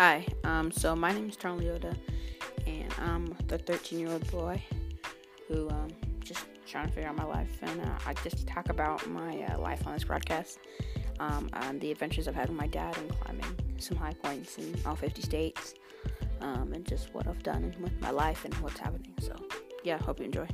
Hi, um, so my name is Tom Leota, and I'm the 13 year old boy who um, just trying to figure out my life. And uh, I just talk about my uh, life on this broadcast um, and the adventures I've had with my dad and climbing some high points in all 50 states, um, and just what I've done with my life and what's happening. So, yeah, hope you enjoy.